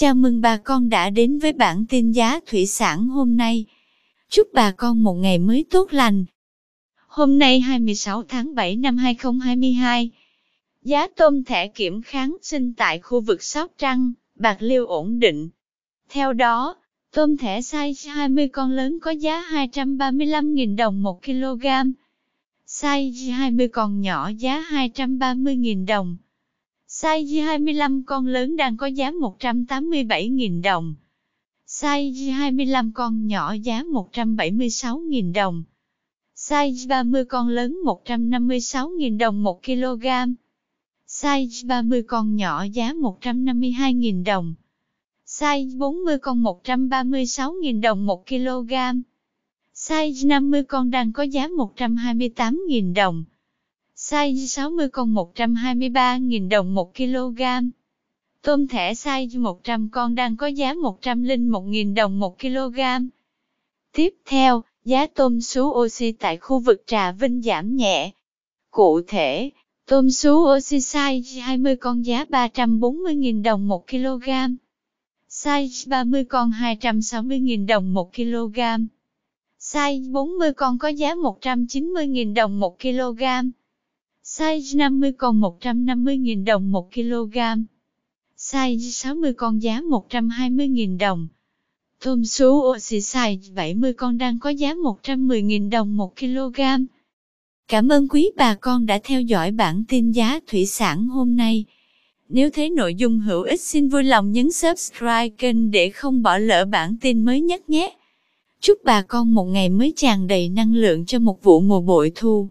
Chào mừng bà con đã đến với bản tin giá thủy sản hôm nay. Chúc bà con một ngày mới tốt lành. Hôm nay 26 tháng 7 năm 2022, giá tôm thẻ kiểm kháng sinh tại khu vực Sóc Trăng, Bạc Liêu ổn định. Theo đó, tôm thẻ size 20 con lớn có giá 235.000 đồng 1 kg, size 20 con nhỏ giá 230.000 đồng. Size 25 con lớn đang có giá 187.000 đồng. Size 25 con nhỏ giá 176.000 đồng. Size 30 con lớn 156.000 đồng 1 kg. Size 30 con nhỏ giá 152.000 đồng. Size 40 con 136.000 đồng 1 kg. Size 50 con đang có giá 128.000 đồng. Size 60 con 123.000 đồng 1 kg. Tôm thẻ size 100 con đang có giá 101.000 đồng 1 kg. Tiếp theo, giá tôm sú oxy tại khu vực Trà Vinh giảm nhẹ. Cụ thể, tôm sú oxy size 20 con giá 340.000 đồng 1 kg. Size 30 con 260.000 đồng 1 kg. Size 40 con có giá 190.000 đồng 1 kg. Size 50 con 150.000 đồng 1 kg. Size 60 con giá 120.000 đồng. Tôm sú oxy size 70 con đang có giá 110.000 đồng 1 kg. Cảm ơn quý bà con đã theo dõi bản tin giá thủy sản hôm nay. Nếu thấy nội dung hữu ích xin vui lòng nhấn subscribe kênh để không bỏ lỡ bản tin mới nhất nhé. Chúc bà con một ngày mới tràn đầy năng lượng cho một vụ mùa bội thu.